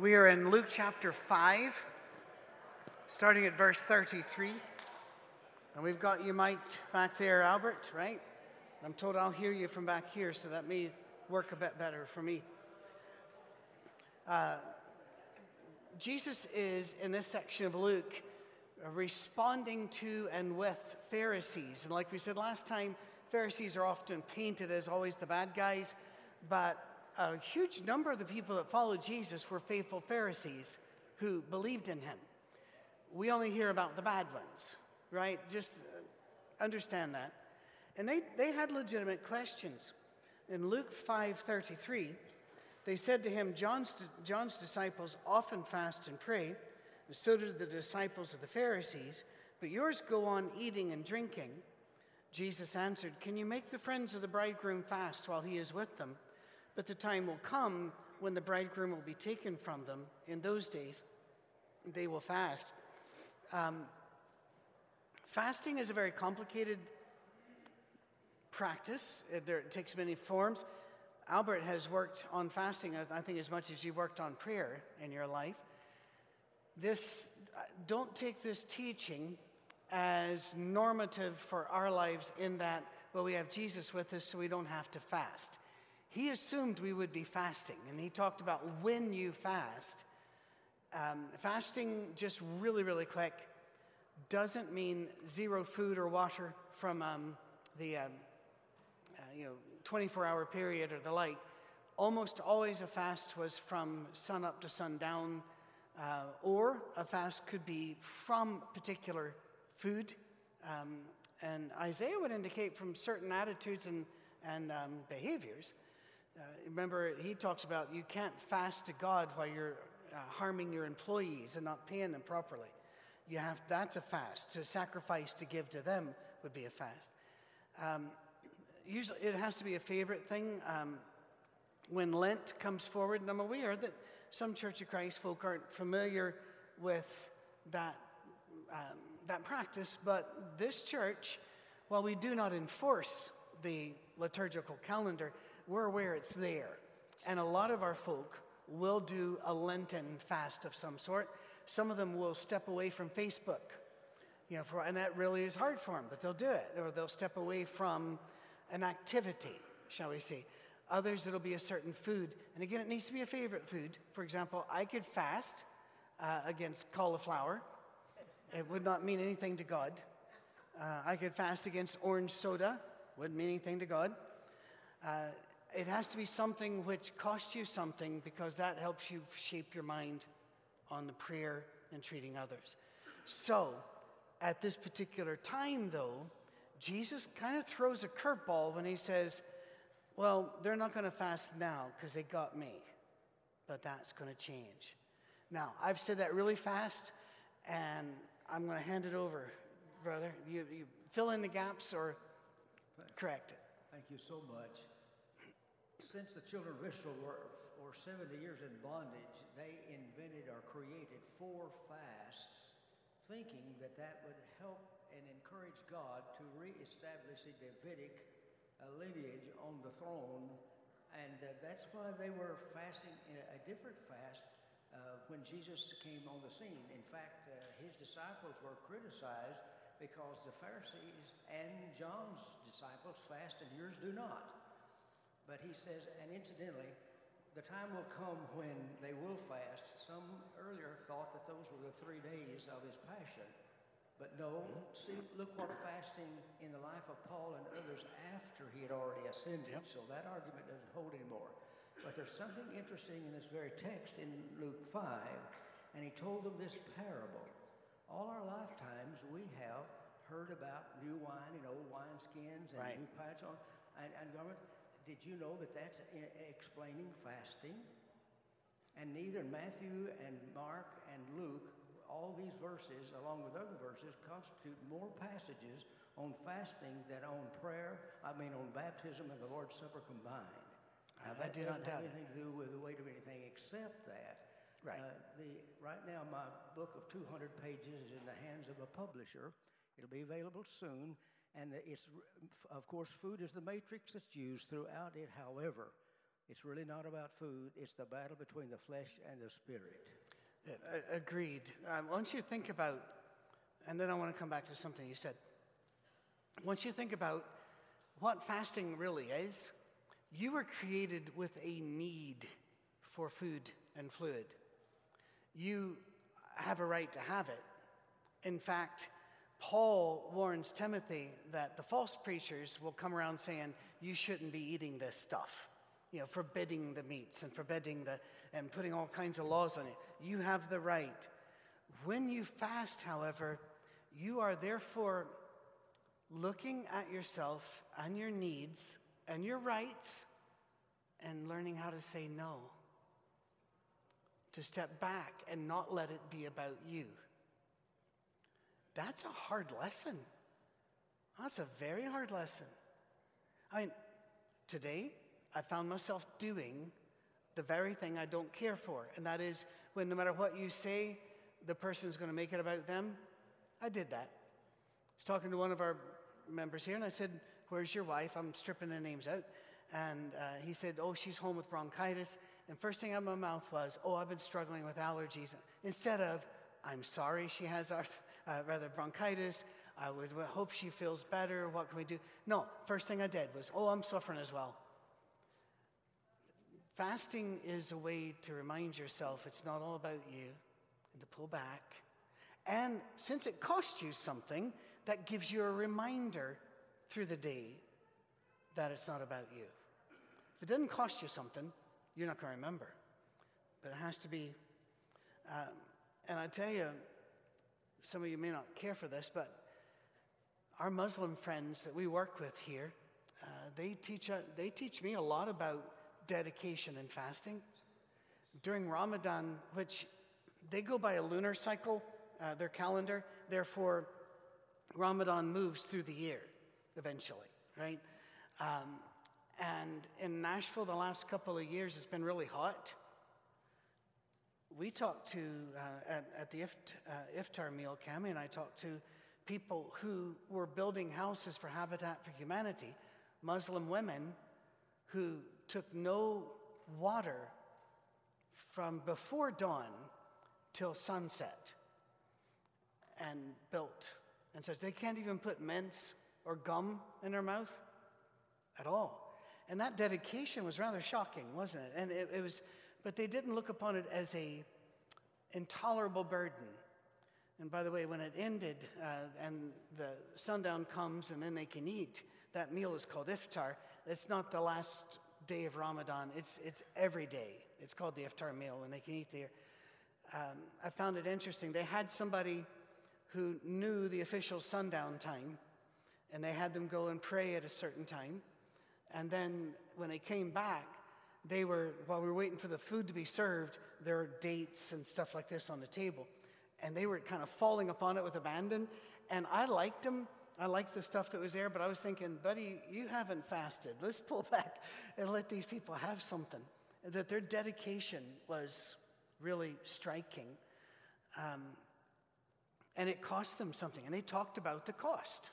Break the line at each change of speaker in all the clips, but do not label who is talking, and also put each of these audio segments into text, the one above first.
We are in Luke chapter 5, starting at verse 33. And we've got you mic'd back there, Albert, right? I'm told I'll hear you from back here, so that may work a bit better for me. Uh, Jesus is, in this section of Luke, responding to and with Pharisees. And like we said last time, Pharisees are often painted as always the bad guys, but a huge number of the people that followed Jesus were faithful Pharisees who believed in him. We only hear about the bad ones, right? Just uh, understand that. And they, they had legitimate questions. In Luke 5:33, they said to him, John's, John's disciples often fast and pray, and so did the disciples of the Pharisees, but yours go on eating and drinking. Jesus answered, Can you make the friends of the bridegroom fast while he is with them? But the time will come when the bridegroom will be taken from them. In those days, they will fast. Um, fasting is a very complicated practice, it, there, it takes many forms. Albert has worked on fasting, I think, as much as you worked on prayer in your life. This, uh, don't take this teaching as normative for our lives in that, well, we have Jesus with us, so we don't have to fast. He assumed we would be fasting, and he talked about when you fast. Um, fasting, just really, really quick, doesn't mean zero food or water from um, the um, uh, you know 24 hour period or the like. Almost always a fast was from sun up to sundown, uh, or a fast could be from particular food. Um, and Isaiah would indicate from certain attitudes and, and um, behaviors. Uh, remember, he talks about you can't fast to God while you're uh, harming your employees and not paying them properly. You have that's a fast. To sacrifice to give to them would be a fast. Um, usually, it has to be a favorite thing. Um, when Lent comes forward, and I'm aware that some Church of Christ folk aren't familiar with that um, that practice, but this church, while we do not enforce the liturgical calendar, we're aware it's there. And a lot of our folk will do a Lenten fast of some sort. Some of them will step away from Facebook, you know, for, and that really is hard for them, but they'll do it. Or they'll step away from an activity, shall we say. Others, it'll be a certain food. And again, it needs to be a favorite food. For example, I could fast uh, against cauliflower it would not mean anything to God. Uh, I could fast against orange soda, wouldn't mean anything to God. Uh, it has to be something which costs you something because that helps you shape your mind on the prayer and treating others. So, at this particular time, though, Jesus kind of throws a curveball when he says, Well, they're not going to fast now because they got me, but that's going to change. Now, I've said that really fast, and I'm going to hand it over, brother. You, you fill in the gaps or correct it.
Thank you so much. Since the children of Israel were, were 70 years in bondage, they invented or created four fasts, thinking that that would help and encourage God to reestablish a Davidic uh, lineage on the throne. And uh, that's why they were fasting in a, a different fast uh, when Jesus came on the scene. In fact, uh, his disciples were criticized because the Pharisees and John's disciples fast and yours do not. But he says, and incidentally, the time will come when they will fast. Some earlier thought that those were the three days of his passion. But no, see, look what fasting in the life of Paul and others after he had already ascended. Yep. So that argument doesn't hold anymore. But there's something interesting in this very text in Luke 5, and he told them this parable. All our lifetimes, we have heard about new wine and old wineskins and right. new patch on and, and government. Did you know that that's explaining fasting? And neither Matthew and Mark and Luke, all these verses, along with other verses, constitute more passages on fasting than on prayer, I mean on baptism and the Lord's Supper combined.
Now, that do not
have anything to do with the weight of anything except that.
Right. Uh,
the, right now, my book of 200 pages is in the hands of a publisher. It'll be available soon. And it's, of course, food is the matrix that's used throughout it. However, It's really not about food, it's the battle between the flesh and the spirit.
Agreed. Um, once you think about, and then I want to come back to something you said. Once you think about what fasting really is, you were created with a need for food and fluid. You have a right to have it. In fact, Paul warns Timothy that the false preachers will come around saying, You shouldn't be eating this stuff, you know, forbidding the meats and forbidding the, and putting all kinds of laws on it. You have the right. When you fast, however, you are therefore looking at yourself and your needs and your rights and learning how to say no. To step back and not let it be about you. That's a hard lesson. That's a very hard lesson. I mean, today I found myself doing the very thing I don't care for, and that is when no matter what you say, the person's going to make it about them. I did that. I was talking to one of our members here, and I said, Where's your wife? I'm stripping the names out. And uh, he said, Oh, she's home with bronchitis. And first thing out of my mouth was, Oh, I've been struggling with allergies. Instead of, I'm sorry she has arth- uh, rather bronchitis. I would hope she feels better. What can we do? No, first thing I did was, Oh, I'm suffering as well. Fasting is a way to remind yourself it's not all about you and to pull back. And since it costs you something, that gives you a reminder through the day that it's not about you. If it doesn't cost you something, you're not going to remember. But it has to be. Um, and I tell you, some of you may not care for this, but our Muslim friends that we work with here, uh, they, teach, uh, they teach me a lot about dedication and fasting. During Ramadan, which they go by a lunar cycle, uh, their calendar, therefore, Ramadan moves through the year eventually, right? Um, and in Nashville, the last couple of years, it's been really hot. We talked to, uh, at, at, the ift, uh, iftar meal, Cami and I talked to people who were building houses for Habitat for Humanity, Muslim women who took no water from before dawn till sunset and built. And so they can't even put mints or gum in their mouth at all. And that dedication was rather shocking, wasn't it? And it, it was, but they didn't look upon it as a intolerable burden. And by the way, when it ended uh, and the sundown comes and then they can eat, that meal is called iftar. It's not the last day of Ramadan, it's, it's every day. It's called the iftar meal when they can eat there. Um, I found it interesting. They had somebody who knew the official sundown time, and they had them go and pray at a certain time. And then when they came back, they were, while we were waiting for the food to be served, there were dates and stuff like this on the table. And they were kind of falling upon it with abandon. And I liked them. I liked the stuff that was there, but I was thinking, buddy, you haven't fasted. Let's pull back and let these people have something. That their dedication was really striking. Um, and it cost them something. And they talked about the cost.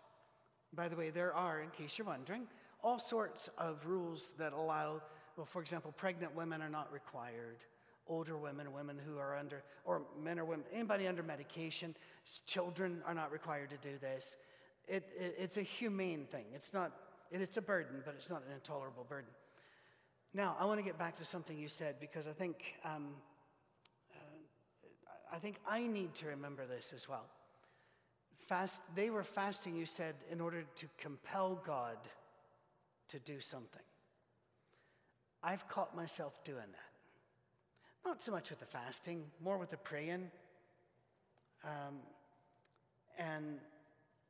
By the way, there are, in case you're wondering, all sorts of rules that allow, well, for example, pregnant women are not required, older women, women who are under, or men or women, anybody under medication, children are not required to do this. It, it, it's a humane thing. It's not, it, it's a burden, but it's not an intolerable burden. Now, I want to get back to something you said because I think, um, uh, I think I need to remember this as well. Fast, they were fasting, you said, in order to compel God to do something. I've caught myself doing that. Not so much with the fasting, more with the praying. Um, and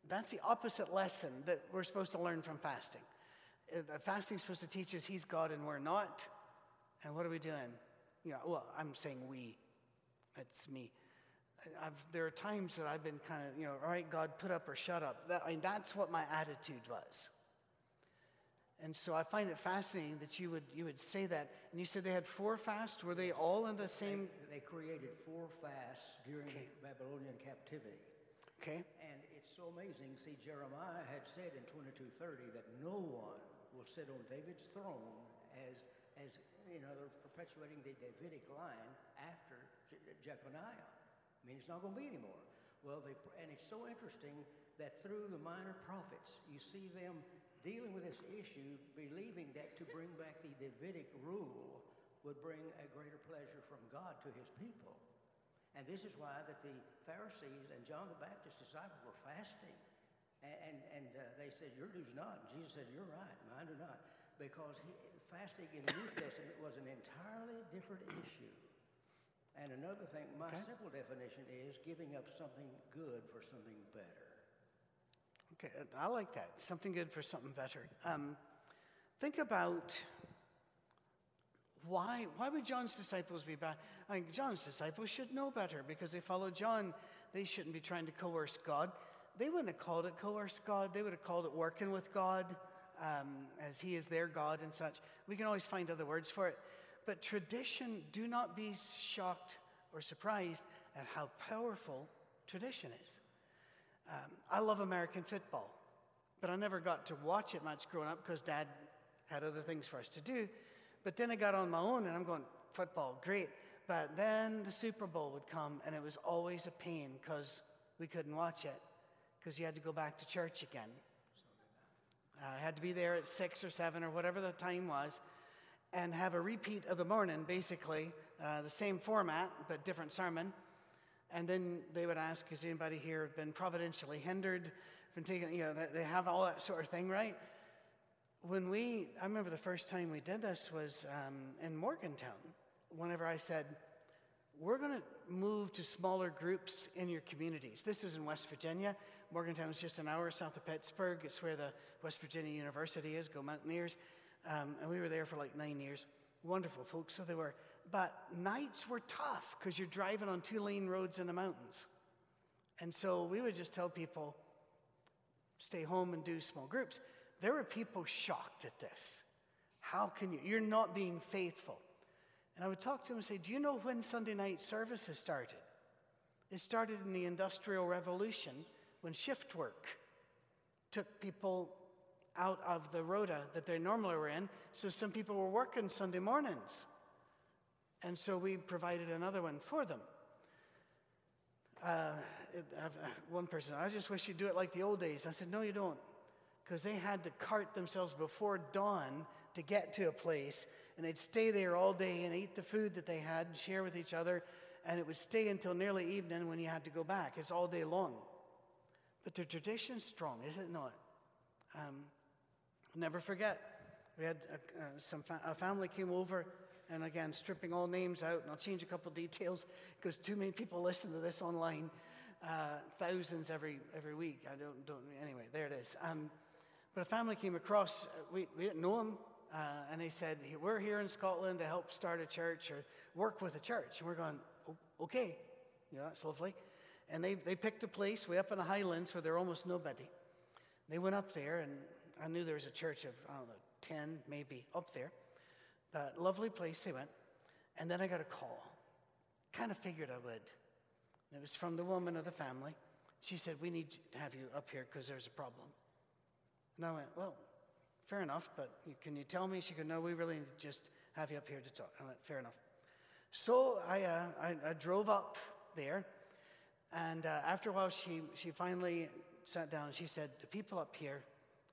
that's the opposite lesson that we're supposed to learn from fasting. Uh, fasting is supposed to teach us He's God and we're not. And what are we doing? You know, well, I'm saying we. It's me. I've, there are times that I've been kind of, you know, all right, God, put up or shut up. That, I mean, that's what my attitude was. And so I find it fascinating that you would, you would say that. And you said they had four fasts. Were they all in the same?
They, they created four fasts during
Okay.
Babylonian captivity.
Okay.
And it's so amazing. See, Jeremiah had said in 2230 that no one will sit on David's throne as as, you know, they're perpetuating the Davidic line after Je- Jeconiah. I mean, it's not going to be anymore. Well, they, and it's so interesting that through the minor prophets, you see them dealing with this issue, believing that to bring back the Davidic rule would bring a greater pleasure from God to his people. And this is why that the Pharisees and John the Baptist's disciples were fasting. And, and, and uh, they said, your do's not. And Jesus said, you're right, mine do not. Because he, fasting in the New Testament was an entirely different issue. And another thing, my
Okay.
simple definition is giving up something good for something better.
Okay, I like that. Something good for something better. Um, think about why, why would John's disciples be bad? I mean, John's disciples should know better because they followed John. They shouldn't be trying to coerce God. They wouldn't have called it coerce God. They would have called it working with God um, as He is their God and such. We can always find other words for it. But tradition, do not be shocked or surprised at how powerful tradition is. Um, I love American football, but I never got to watch it much growing up because dad had other things for us to do. But then I got on my own and I'm going, football, great. But then the Super Bowl would come and it was always a pain because we couldn't watch it because you had to go back to church again. I had to be there at six or seven or whatever the time was and have a repeat of the morning, basically, uh, the same format, but different sermon. And then they would ask, has anybody here been providentially hindered from taking, you know, they- have all that sort of thing, right? When we, I remember the first time we did this was um, in Morgantown. Whenever I said, we're going to move to smaller groups in your communities. This is in West Virginia. Morgantown is just an hour south of Pittsburgh. It's where the West Virginia University is, go Mountaineers. Um, and we were there for like nine years. Wonderful folks, so they were. But nights were tough because you're driving on two lane roads in the mountains. And so we would just tell people, stay home and do small groups. There were people shocked at this. How can you? You're not being faithful. And I would talk to them and say, Do you know when Sunday night services started? It started in the Industrial Revolution when shift work took people out of the rota that they normally were in. So some people were working Sunday mornings. And so we provided another one for them. Uh, it, uh, one person, I just wish you'd do it like the old days. I said, No, you don't. Because they had to cart themselves before dawn to get to a place, and they'd stay there all day and eat the food that they had and share with each other, and it would stay until nearly evening when you had to go back. It's all day long. But the tradition's strong, is it not? Um, never forget. We had a, uh, some fa- a family came over, and again, stripping all names out, and I'll change a couple details because too many people listen to this online. Uh, thousands every every week. I don't don't. Anyway, there it is. Um, but a family came across. uh, We we didn't know them, uh, and they said, "Hey, "We're here in Scotland to help start a church or work with a church." And we're going, "O- "Okay, yeah, that's lovely." And they they picked a place way up in the Highlands where they're almost nobody. They went up there, and I knew there was a church of, I don't know, 10 maybe up there. But lovely place they went. And then I got a call. Kind of figured I would. It was from the woman of the family. She said, We need to have you up here because there's a problem. And I went, Well, fair enough, but can you tell me? She goes, No, we really need to just have you up here to talk. I went, Fair enough. So I, uh, I, I drove up there. And uh, after a while, she, she finally sat down and she said, The people up here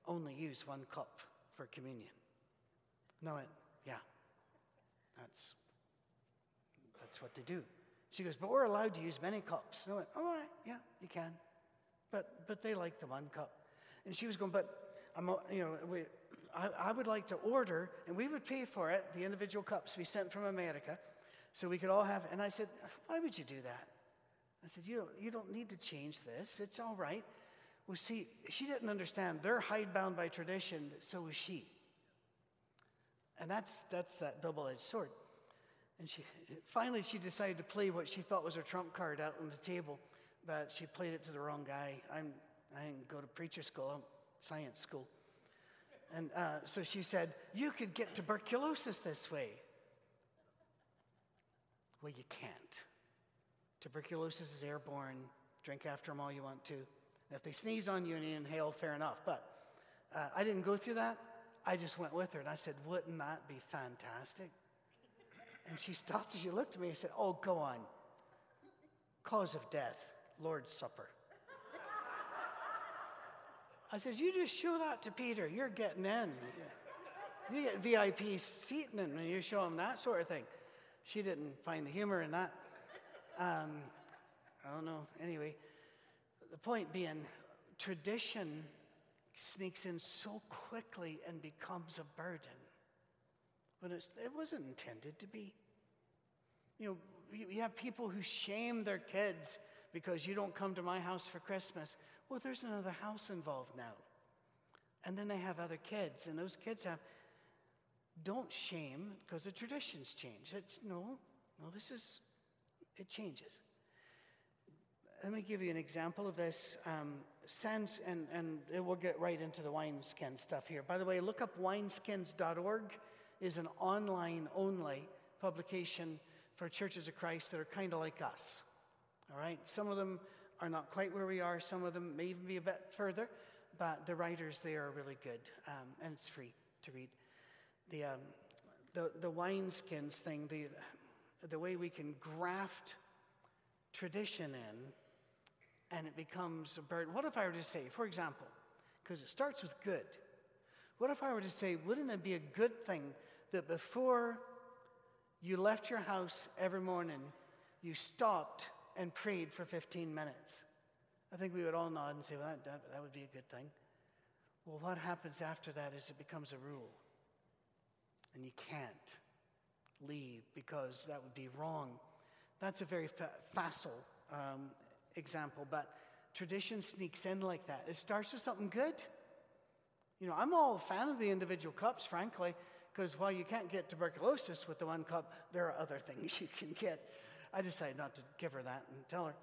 only use one cup for communion. And I went, that's, that's what they do. She goes, But we're allowed to use many cups. And I went, All right, yeah, you can. But, but they like the one cup. And she was going, But I'm, you know, we, I, I would like to order, and we would pay for it, the individual cups we sent from America, so we could all have. And I said, Why would you do that? I said, you don't, you don't need to change this. It's all right. Well, see, she didn't understand. They're hidebound by tradition, so is she. And that's, that's that double edged sword. And she, finally, she decided to play what she thought was her trump card out on the table, but she played it to the wrong guy. I'm, I didn't go to preacher school, I'm science school. And uh, so she said, You could get tuberculosis this way. Well, you can't. Tuberculosis is airborne. Drink after them all you want to. If they sneeze on you and you inhale, fair enough. But uh, I didn't go through that. I just went with her and I said, Wouldn't that be fantastic? And she stopped and she looked at me and said, Oh, go on. Cause of death, Lord's Supper. I said, You just show that to Peter. You're getting in. You get VIP seating and you show him that sort of thing. She didn't find the humor in that. Um, I don't know. Anyway, the point being, tradition sneaks in so quickly and becomes a burden when it wasn't intended to be. You know, you, have people who shame their kids because you don't come to my house for Christmas. Well, there's another house involved now. And then they have other kids, and those kids have. Don't shame because the traditions change. It's no, no, this is, it changes. Let me give you an example of this. Um, sans, and, and we'll get right into the wineskin stuff here. By the way, look up wineskins.org is an online only publication for churches of Christ that are kind of like us. All right? Some of them are not quite where we are, some of them may even be a bit further, but the writers there are really good, um, and it's free to read. The, um, the, the wineskins thing, the, the way we can graft tradition in and it becomes a burden. What if I were to say, for example, because it starts with good, what if I were to say, wouldn't it be a good thing that before you left your house every morning, you stopped and prayed for 15 minutes. I think we would all nod and say, well, that, that, that would be a good thing. Well, what happens after that is it becomes a rule. And you can't leave because that would be wrong. That's a very fa- facile um, example, but tradition sneaks in like that. It starts with something good. You know, I'm all a fan of the individual cups, frankly, because while you can't get tuberculosis with the one cup, there are other things you can get. I decided not to give her that and tell her.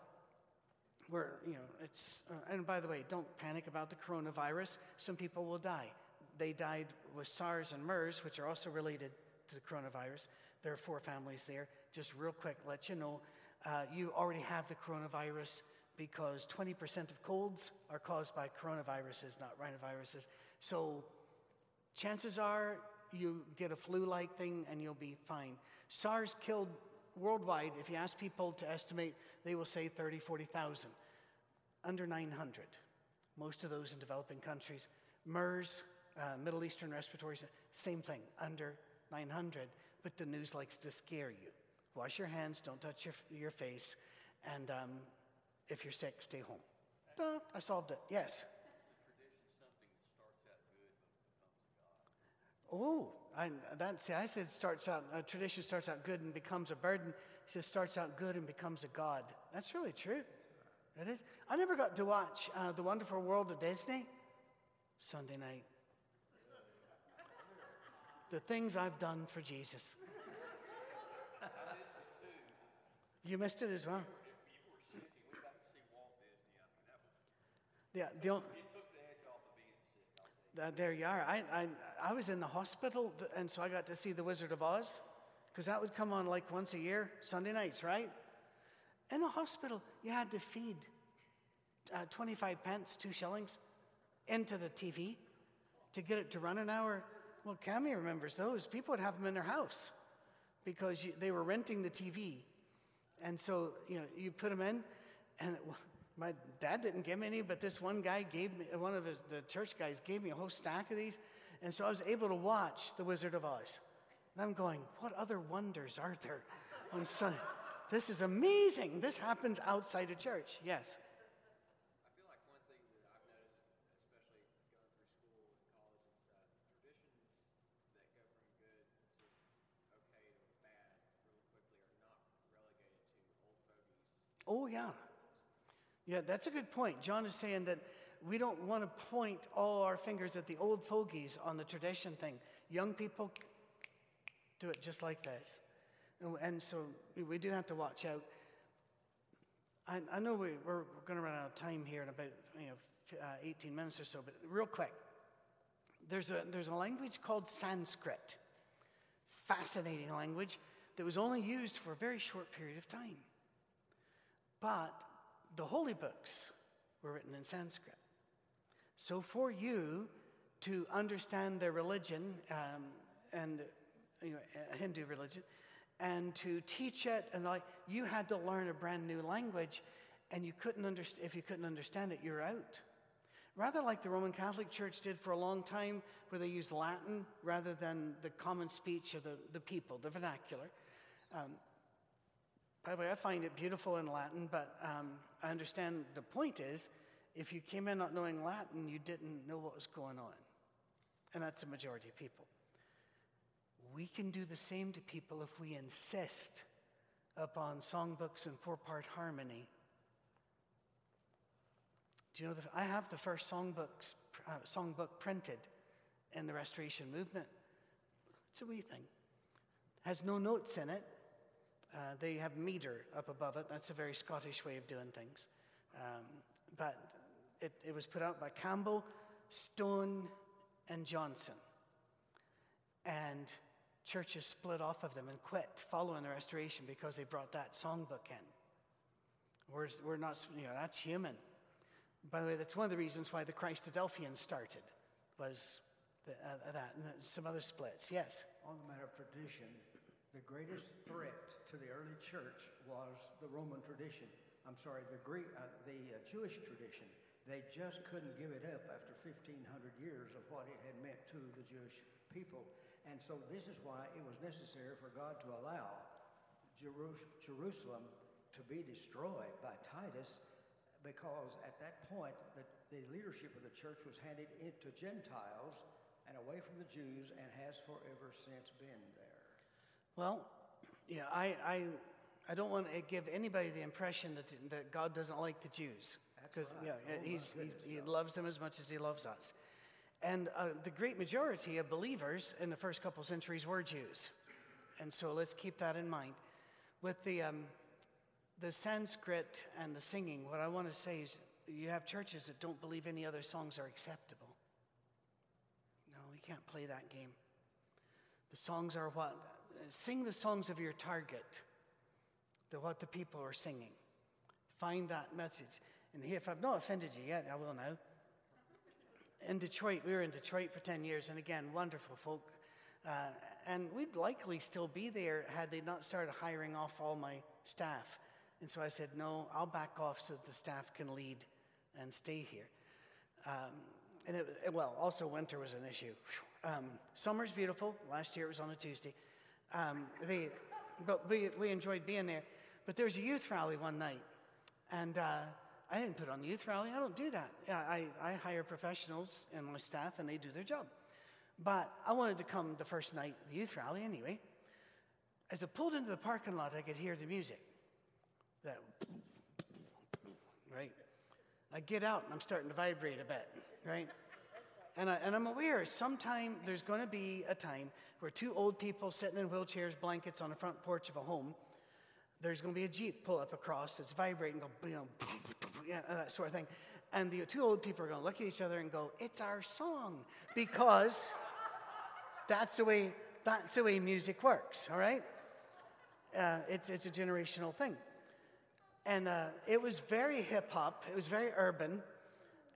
We're, you know, it's, uh, and by the way, don't panic about the coronavirus. Some people will die. They died with SARS and MERS, which are also related to the coronavirus. There are four families there. Just real quick, let you know, uh, you already have the coronavirus because 20% of colds are caused by coronaviruses, not rhinoviruses. So chances are you get a flu like thing and you'll be fine. SARS killed worldwide, if you ask people to estimate, they will say 30, 40,000. Under 900. Most of those in developing countries. MERS, uh, Middle Eastern respiratory, same thing, under 900. But the news likes to scare you. Wash your hands, don't touch your, your face, and um, if you're sick, stay home. Duh, I solved it. Yes. Oh, I, that, see, I said starts out, a tradition starts out good and becomes a burden. He says starts out good and becomes a God. That's really true. It is. I never got to watch uh, The Wonderful World of Disney Sunday night. The things I've done for Jesus. You missed it as well. Yeah, the only, uh, there you are. I, I, I was in the hospital, and so I got to see The Wizard of Oz, because that would come on like once a year, Sunday nights, right? In the hospital, you had to feed uh, 25 pence, two shillings, into the TV to get it to run an hour. Well, Cami remembers those. People would have them in their house because you, they were renting the TV. And so, you know, you put them in, and it, my dad didn't give me any, but this one guy gave me, one of his, the church guys gave me a whole stack of these. And so I was able to watch The Wizard of Oz. And I'm going, what other wonders are there on Sunday? This is amazing. This happens outside of church. Yes. Oh, yeah. Yeah, that's a good point. John is saying that we don't want to point all our fingers at the old fogies on the tradition thing. Young people do it just like this. And so we do have to watch out. I, I know we, are going to run out of time here in about you know, uh, 18 minutes or so, but real quick. There's a, there's a language called Sanskrit, fascinating language that was only used for a very short period of time. But the holy books were written in Sanskrit. So for you, to understand their religion um, and you know, Hindu religion, and to teach it. And like you had to learn a brand new language, and you couldn't understand. If you couldn't understand it, you're out. Rather like the Roman Catholic Church did for a long time, where they used Latin rather than the common speech of the, the people, the vernacular. Um, by the way, I find it beautiful in Latin, but um, I understand the point is if you came in not knowing Latin, you didn't know what was going on. And that's the majority of people. We can do the same to people if we insist upon songbooks and four part harmony. Do you know, the, I have the first songbooks, uh, songbook printed in the Restoration Movement. It's a wee thing. Has no notes in it. Uh, they have meter up above it. That's a very Scottish way of doing things. Um, but it, it was put out by Campbell, Stone, and Johnson. And churches split off of them and quit following the restoration because they brought that songbook in. We're, we're not, you know, that's human. By the way, that's one of the reasons why the Christadelphians started, was the, uh, that, and some other splits. Yes?
On the matter of tradition, the greatest threat to the early church was the Roman tradition. I'm sorry, the, Greek, uh, the uh, Jewish tradition. They just couldn't give it up after 1,500 years of what it had meant to the Jewish people. And so this is why it was necessary for God to allow Jerusalem to be destroyed by Titus, because at that point the, the leadership of the church was handed into Gentiles and away from the Jews and has forever since been there.
Well, yeah, I, I, I don't want to give anybody the impression that, that God doesn't like the Jews. Because yeah,
Oh,
he's, he's, he loves them as much as he loves us. And uh, the great majority of believers in the first couple centuries were Jews. And so let's keep that in mind. With the, um, the Sanskrit and the singing, what I want to say is you have churches that don't believe any other songs are acceptable. No, we can't play that game. The songs are what? Sing the songs of your target, the, what the people are singing. Find that message. And here, if I've not offended you yet, I will now. In Detroit, we were in Detroit for 10 years, and again, wonderful folk. Uh, and we'd likely still be there had they not started hiring off all my staff. And so I said, no, I'll back off so that the staff can lead and stay here. Um, and it, well, also winter was an issue. Um, summer's beautiful. Last year it was on a Tuesday. Um, but we, we enjoyed being there. But there was a youth rally one night, and uh, I didn't put on the youth rally. I don't do that. I, I hire professionals and my staff, and they do their job. But I wanted to come the first night the youth rally anyway. As I pulled into the parking lot, I could hear the music. That, right? I get out and I'm starting to vibrate a bit, right? And, I, I'm aware sometime there's going to be a time where two old people sitting in wheelchairs, blankets on the front porch of a home, there's going to be a Jeep pull up across that's vibrating, go, you know, that sort of thing. And the two old people are going to look at each other and go, it's our song, because that's the way, that's the way music works, all right? Uh, it's, it's a generational thing. And uh, it was very hip hop, it was very urban.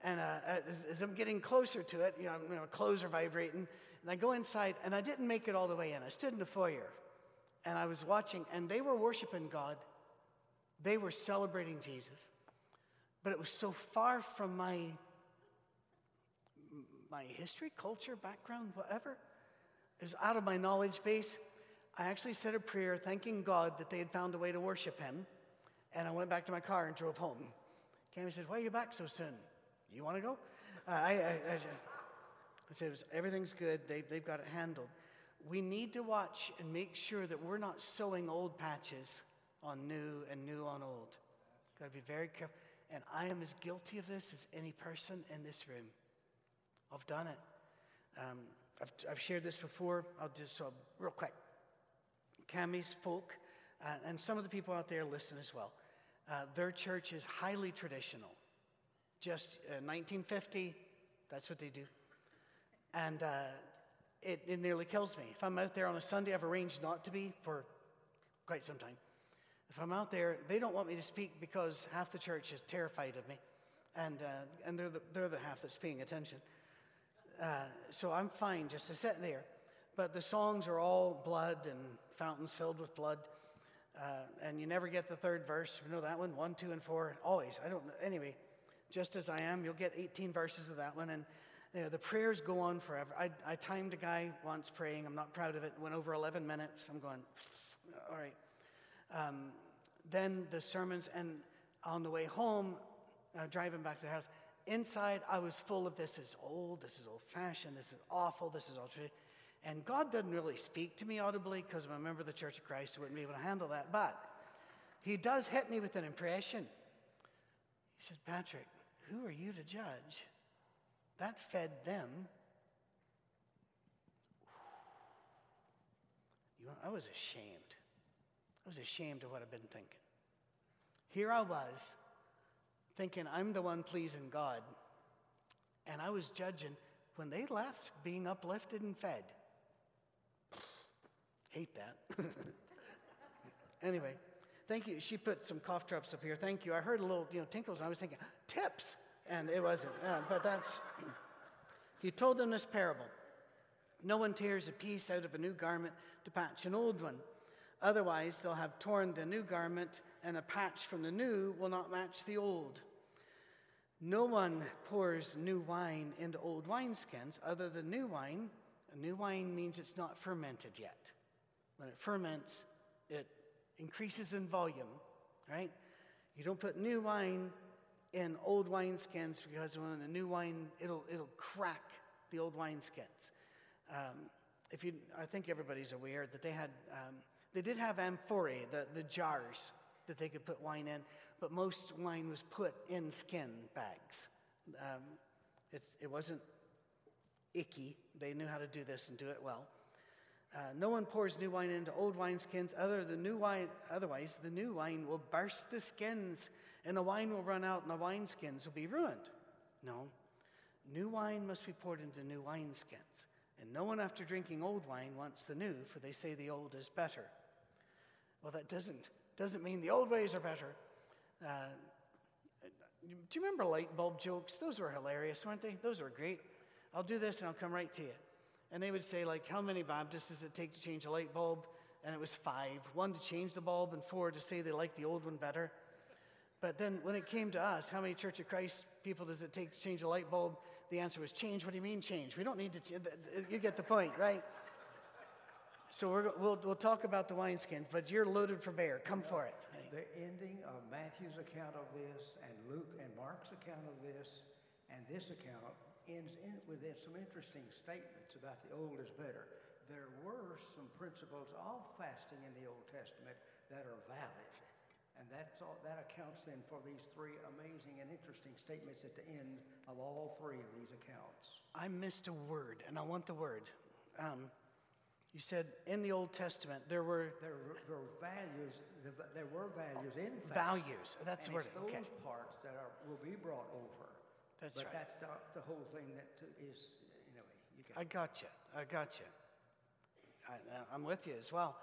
And uh, as, as I'm getting closer to it, you know, you know, clothes are vibrating. And I go inside, and I didn't make it all the way in. I stood in the foyer, and I was watching, and they were worshiping God. They were celebrating Jesus. But it was so far from my, my history, culture, background, whatever. It was out of my knowledge base. I actually said a prayer thanking God that they had found a way to worship Him. And I went back to my car and drove home. Cammy said, Why are you back so soon? You want to go? Uh, I, I, I, just- I said, was- Everything's good. They've, they've got it handled. We need to watch and make sure that we're not sewing old patches on new and new on old. Got to be very careful. And I am as guilty of this as any person in this room. I've done it. Um, I've, I've shared this before. I'll just, so real quick. Cammy's folk, uh, and some of the people out there listen as well. Uh, their church is highly traditional. Just uh, 1950, that's what they do. And uh, it, it nearly kills me. If I'm out there on a Sunday, I've arranged not to be for quite some time. If I'm out there, they don't want me to speak because half the church is terrified of me, and, uh, and they're, the, they're the half that's paying attention. uh, so I'm fine just to sit there. But the songs are all blood and fountains filled with blood. Uh, and you never get the third verse. You know that one? One, two, and four. Always. I don't know. Anyway, just as I am, you'll get 18 verses of that one. And you know, the prayers go on forever. I, I timed a guy once praying. I'm not proud of it. Went over 11 minutes. I'm going, all right. Um, then the sermons, and on the way home, uh, driving back to the house, inside I was full of this is old, this is old fashioned, this is awful, this is all true. And God doesn't really speak to me audibly because I'm a member of the Church of Christ who wouldn't be able to handle that. But He does hit me with an impression. He said, Patrick, who are you to judge? That fed them. You know, I was ashamed. I was ashamed of what I'd been thinking. Here I was, thinking I'm the one pleasing God, and I was judging when they left being uplifted and fed. Hate that. anyway, thank you. She put some cough drops up here. Thank you. I heard a little, you know, tinkles, and I was thinking, tips. And it wasn't. Uh, but that's, he told them this parable. No one tears a piece out of a new garment to patch an old one. Otherwise, they'll have torn the new garment, and a patch from the new will not match the old. No one pours new wine into old wineskins other than new wine. new wine means it's not fermented yet. When it ferments, it increases in volume, right? You don't put new wine in old wineskins because when the new wine, it'll, it'll crack the old wineskins. Um, if you, I think everybody's aware that they had, um, they did have amphorae, the, the jars that they could put wine in, but most wine was put in skin bags. Um, it wasn't icky. They knew how to do this and do it well. Uh, no one pours new wine into old wineskins. Other the new wine, otherwise, the new wine will burst the skins, and the wine will run out, and the wineskins will be ruined. No, new wine must be poured into new wineskins. And no one, after drinking old wine, wants the new, for they say the old is better. Well, that doesn't doesn't mean the old ways are better. Uh, do you remember light bulb jokes? Those were hilarious, weren't they? Those were great. I'll do this and I'll come right to you. And they would say, like, how many Baptists does it take to change a light bulb? And it was five. One to change the bulb, and four to say they like the old one better. But then when it came to us, how many Church of Christ people does it take to change a light bulb? The answer was change. What do you mean change? We don't need to. You get the point, right? So we will we'll talk about the wineskins, but you're loaded for bear. Come for it.
The ending of Matthew's account of this, and Luke and Mark's account of this, and this account ends in, with some interesting statements about the old is better. There were some principles of fasting in the Old Testament that are valid. And that's all, that accounts then for these three amazing and interesting statements at the end of all three of these accounts.
I missed a word, and I want the word. Um, you said in the Old Testament there were
there, there were values. There were values in fasting.
values. That's
and
word.
It's those
okay.
parts that are, will be brought over.
That's
but
right.
that's not the whole thing that is, know, you
I got you. I got you. I, am with you as well.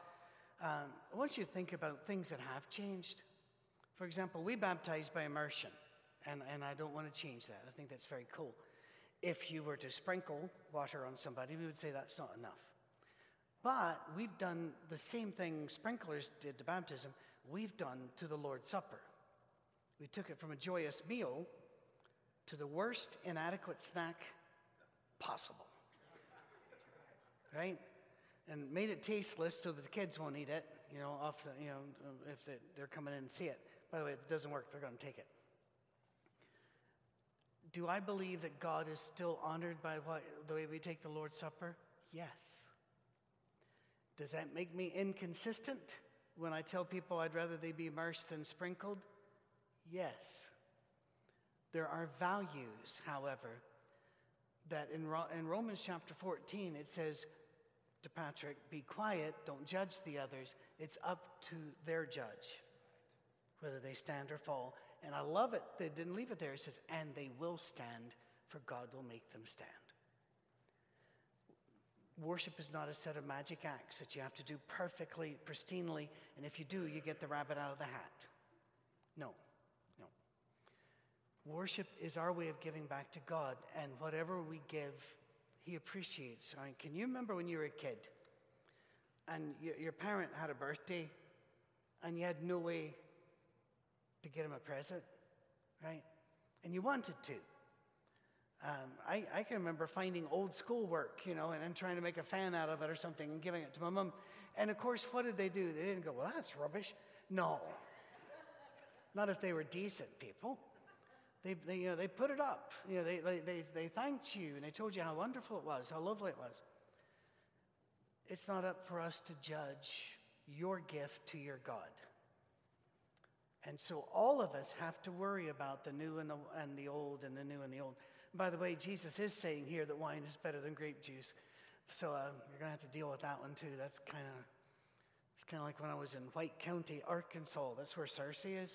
Um, I want you to think about things that have changed. For example, we baptize by immersion, and, and I don't want to change that. I think that's very cool. If you were to sprinkle water on somebody, we would say that's not enough. But we've done the same thing sprinklers did to baptism, we've done to the Lord's Supper. We took it from a joyous meal to the worst inadequate snack possible. Right? And made it tasteless so that the kids won't eat it, you know, off the, you know, if they're coming in and see it. By the way, if it doesn't work, they're going to take it. Do I believe that God is still honored by what, the way we take the Lord's Supper? Yes. Does that make me inconsistent when I tell people I'd rather they be immersed than sprinkled? Yes. There are values, however, that in, in Romans chapter 14 it says to Patrick, be quiet, don't judge the others. It's up to their judge whether they stand or fall. And I love it, they didn't leave it there. It says, and they will stand, for God will make them stand. Worship is not a set of magic acts that you have to do perfectly, pristinely, and if you do, you get the rabbit out of the hat. No. Worship is our way of giving back to God, and whatever we give he appreciates. I mean, can you remember when you were a kid and your, your parent had a birthday and you had no way to get him a present, right? And you wanted to. Um, I, I, can remember finding old schoolwork, you know, and, and, trying to make a fan out of it or something and giving it to my mom. And of course, what did they do? They didn't go, well, that's rubbish. No. Not if they were decent people. They, they, you know, they put it up. You know, they, they, they, they thanked you and they told you how wonderful it was, how lovely it was. It's not up for us to judge your gift to your God. And so all of us have to worry about the new and the, and the old and the new and the old. by the way, Jesus is saying here that wine is better than grape juice. So uh, you're going to have to deal with that one too. That's kind of it's kind of like when I was in White County, Arkansas. That's where Searcy is,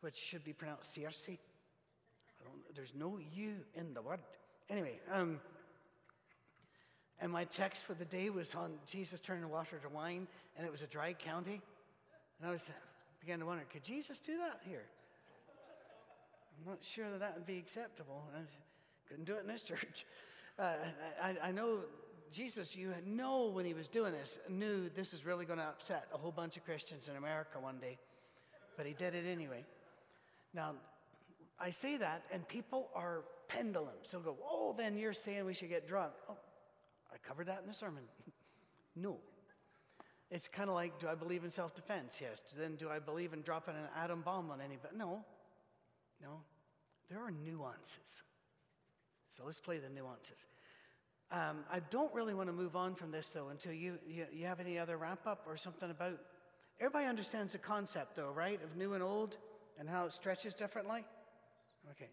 which should be pronounced Circe. There's no you in the word. Anyway, um, and my text for the day was on Jesus turning water to wine, and it was a dry county. And I was began to wonder, could Jesus do that here? I'm not sure that that would be acceptable. I couldn't do it in this church. Uh, I, I know Jesus, you know when he was doing this, knew this is really going to upset a whole bunch of Christians in America one day. But he did it anyway. Now, I say that, and people are pendulums. They'll go, Oh, then you're saying we should get drunk. Oh, I covered that in the sermon. no. It's kind of like, do I believe in self defense? Yes. Then do I believe in dropping an atom bomb on anybody? No. No. There are nuances. So let's play the nuances. Um, I don't really want to move on from this, though, until you, you, you have any other wrap up or something about. Everybody understands the concept, though, right, of new and old and how it stretches differently? Okay.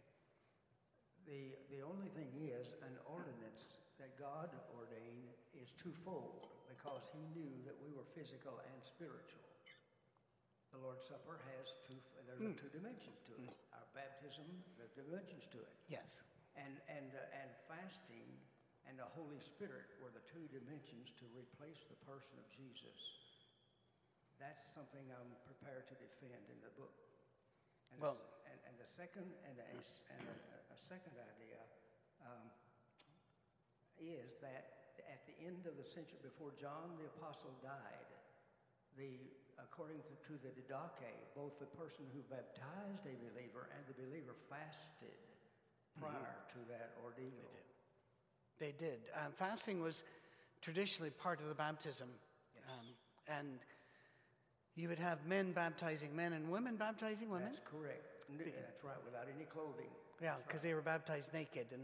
The, the only thing is, an ordinance that God ordained is twofold because he knew that we were physical and spiritual. The Lord's Supper has two, there's mm. two dimensions to it. Mm. Our baptism, the dimensions to it.
Yes.
And, and, uh, and fasting and the Holy Spirit were the two dimensions to replace the person of Jesus. That's something I'm prepared to defend in the book. And, well, and, the second, and, a, and a, a second idea um, is that at the end of the century, before John the Apostle died, the, according to, to the Didache, both the person who baptized a believer and the believer fasted prior mm-hmm. to that ordeal.
They did. They did. Um, fasting was traditionally part of the baptism. Yes. Um, and you would have men baptizing men and women baptizing women?
That's correct. That's right, without any clothing.
Yeah, because right. they were baptized naked and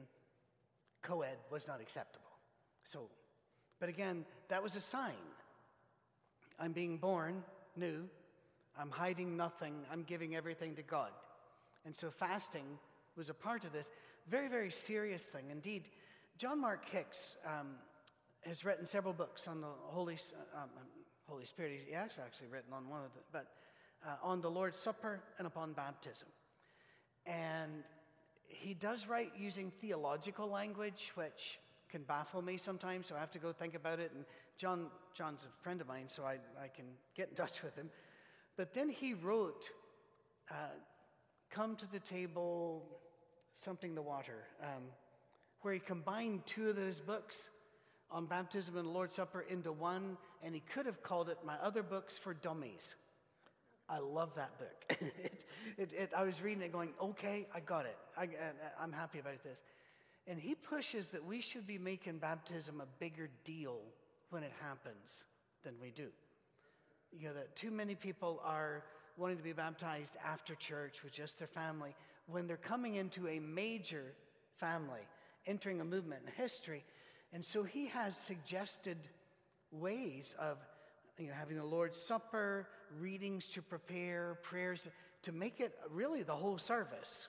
co ed was not acceptable. So, but again, that was a sign. I'm being born new. I'm hiding nothing. I'm giving everything to God. And so fasting was a part of this. Very, very serious thing. Indeed, John Mark Hicks um, has written several books on the Holy, um, um, Holy Spirit. He has actually written on one of them, but uh, on the Lord's Supper and upon baptism. And he does write using theological language, which can baffle me sometimes, so I have to go think about it. And John, John's a friend of mine, so I, I can get in touch with him. But then he wrote, uh, Come to the Table, Something the Water, um, where he combined two of those books on baptism and the Lord's Supper into one, and he could have called it My Other Books for Dummies. I love that book. it, it, it, I was reading it going, okay, I got it. I, am happy about this. And he pushes that we should be making baptism a bigger deal when it happens than we do. You know, that too many people are wanting to be baptized after church with just their family when they're coming into a major family, entering a movement in history. And so he has suggested ways of you know, having the Lord's Supper, readings to prepare, prayers to make it really the whole service.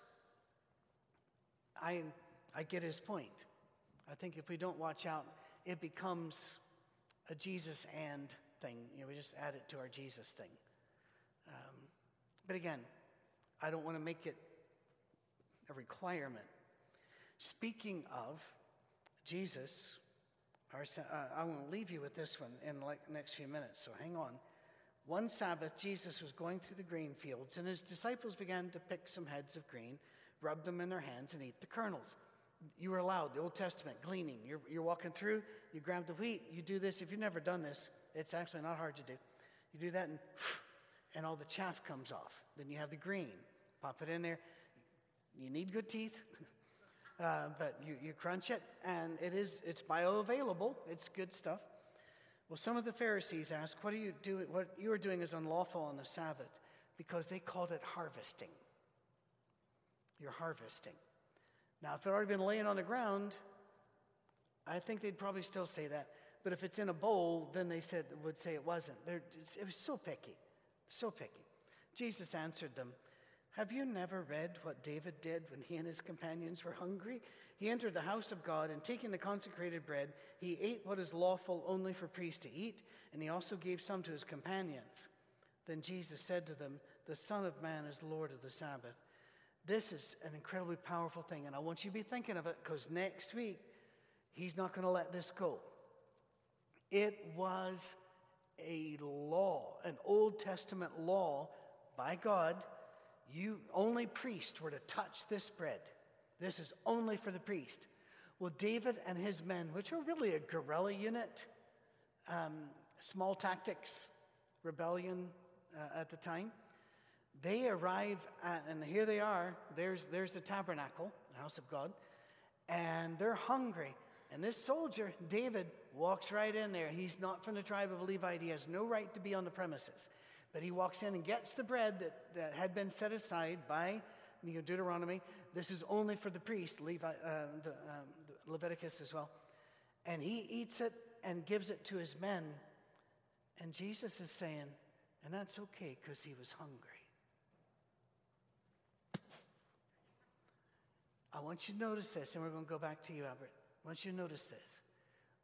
I I get his point. I think if we don't watch out, it becomes a Jesus and thing. You know, we just add it to our Jesus thing. Um, but again, I don't want to make it a requirement. Speaking of Jesus, our, uh, I want to leave you with this one in like the next few minutes, so hang on. One Sabbath, Jesus was going through the grain fields, and his disciples began to pick some heads of grain, rub them in their hands, and eat the kernels. you were allowed, the Old Testament, gleaning. You're, you're walking through, you grab the wheat, you do this. If you've never done this, it's actually not hard to do. You do that, and, and all the chaff comes off. Then you have the green. Pop it in there. You need good teeth, uh, but you, you crunch it, and it is, it's bioavailable. It's good stuff. Well, some of the Pharisees asked, What are you doing? What you are doing is unlawful on the Sabbath because they called it harvesting. You're harvesting. Now, if it had already been laying on the ground, I think they'd probably still say that. But if it's in a bowl, then they said, would say it wasn't. They're, it was so picky, so picky. Jesus answered them, Have you never read what David did when he and his companions were hungry? He entered the house of God, and taking the consecrated bread, he ate what is lawful only for priests to eat, and he also gave some to his companions. Then Jesus said to them, The Son of Man is Lord of the Sabbath. This is an incredibly powerful thing, and I want you to be thinking of it because next week, he's not going to let this go. It was a law, an Old Testament law by God. You only priests were to touch this bread. This is only for the priest. Well, David and his men, which were really a guerrilla unit, um, small tactics, rebellion uh, at the time, they arrive at, and here they are. There's, there's the tabernacle, the house of God, and they're hungry. And this soldier, David, walks right in there. He's not from the tribe of Levite. He has no right to be on the premises. But he walks in and gets the bread that, that had been set aside by you know, Deuteronomy. This is only for the priest, Levi, uh, the, um, Leviticus as well. And he eats it and gives it to his men. And Jesus is saying, and that's okay because he was hungry. I want you to notice this, and we're going to go back to you, Albert. I want you to notice this.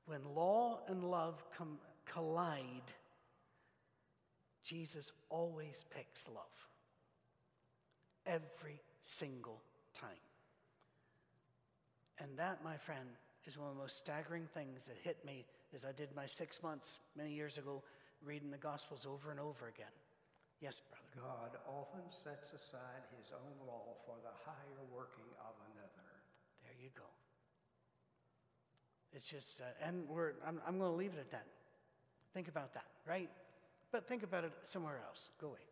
When law and love come, collide, Jesus always picks love. Every single time. And that, my friend, is one of the most staggering things that hit me as I did my six months many years ago reading the Gospels over and over again. Yes, brother.
God often sets aside his own law for the higher working of another.
There you go. It's just, uh, and we're, I'm, I'm going to leave it at that. Think about that, right? But think about it somewhere else. Go away.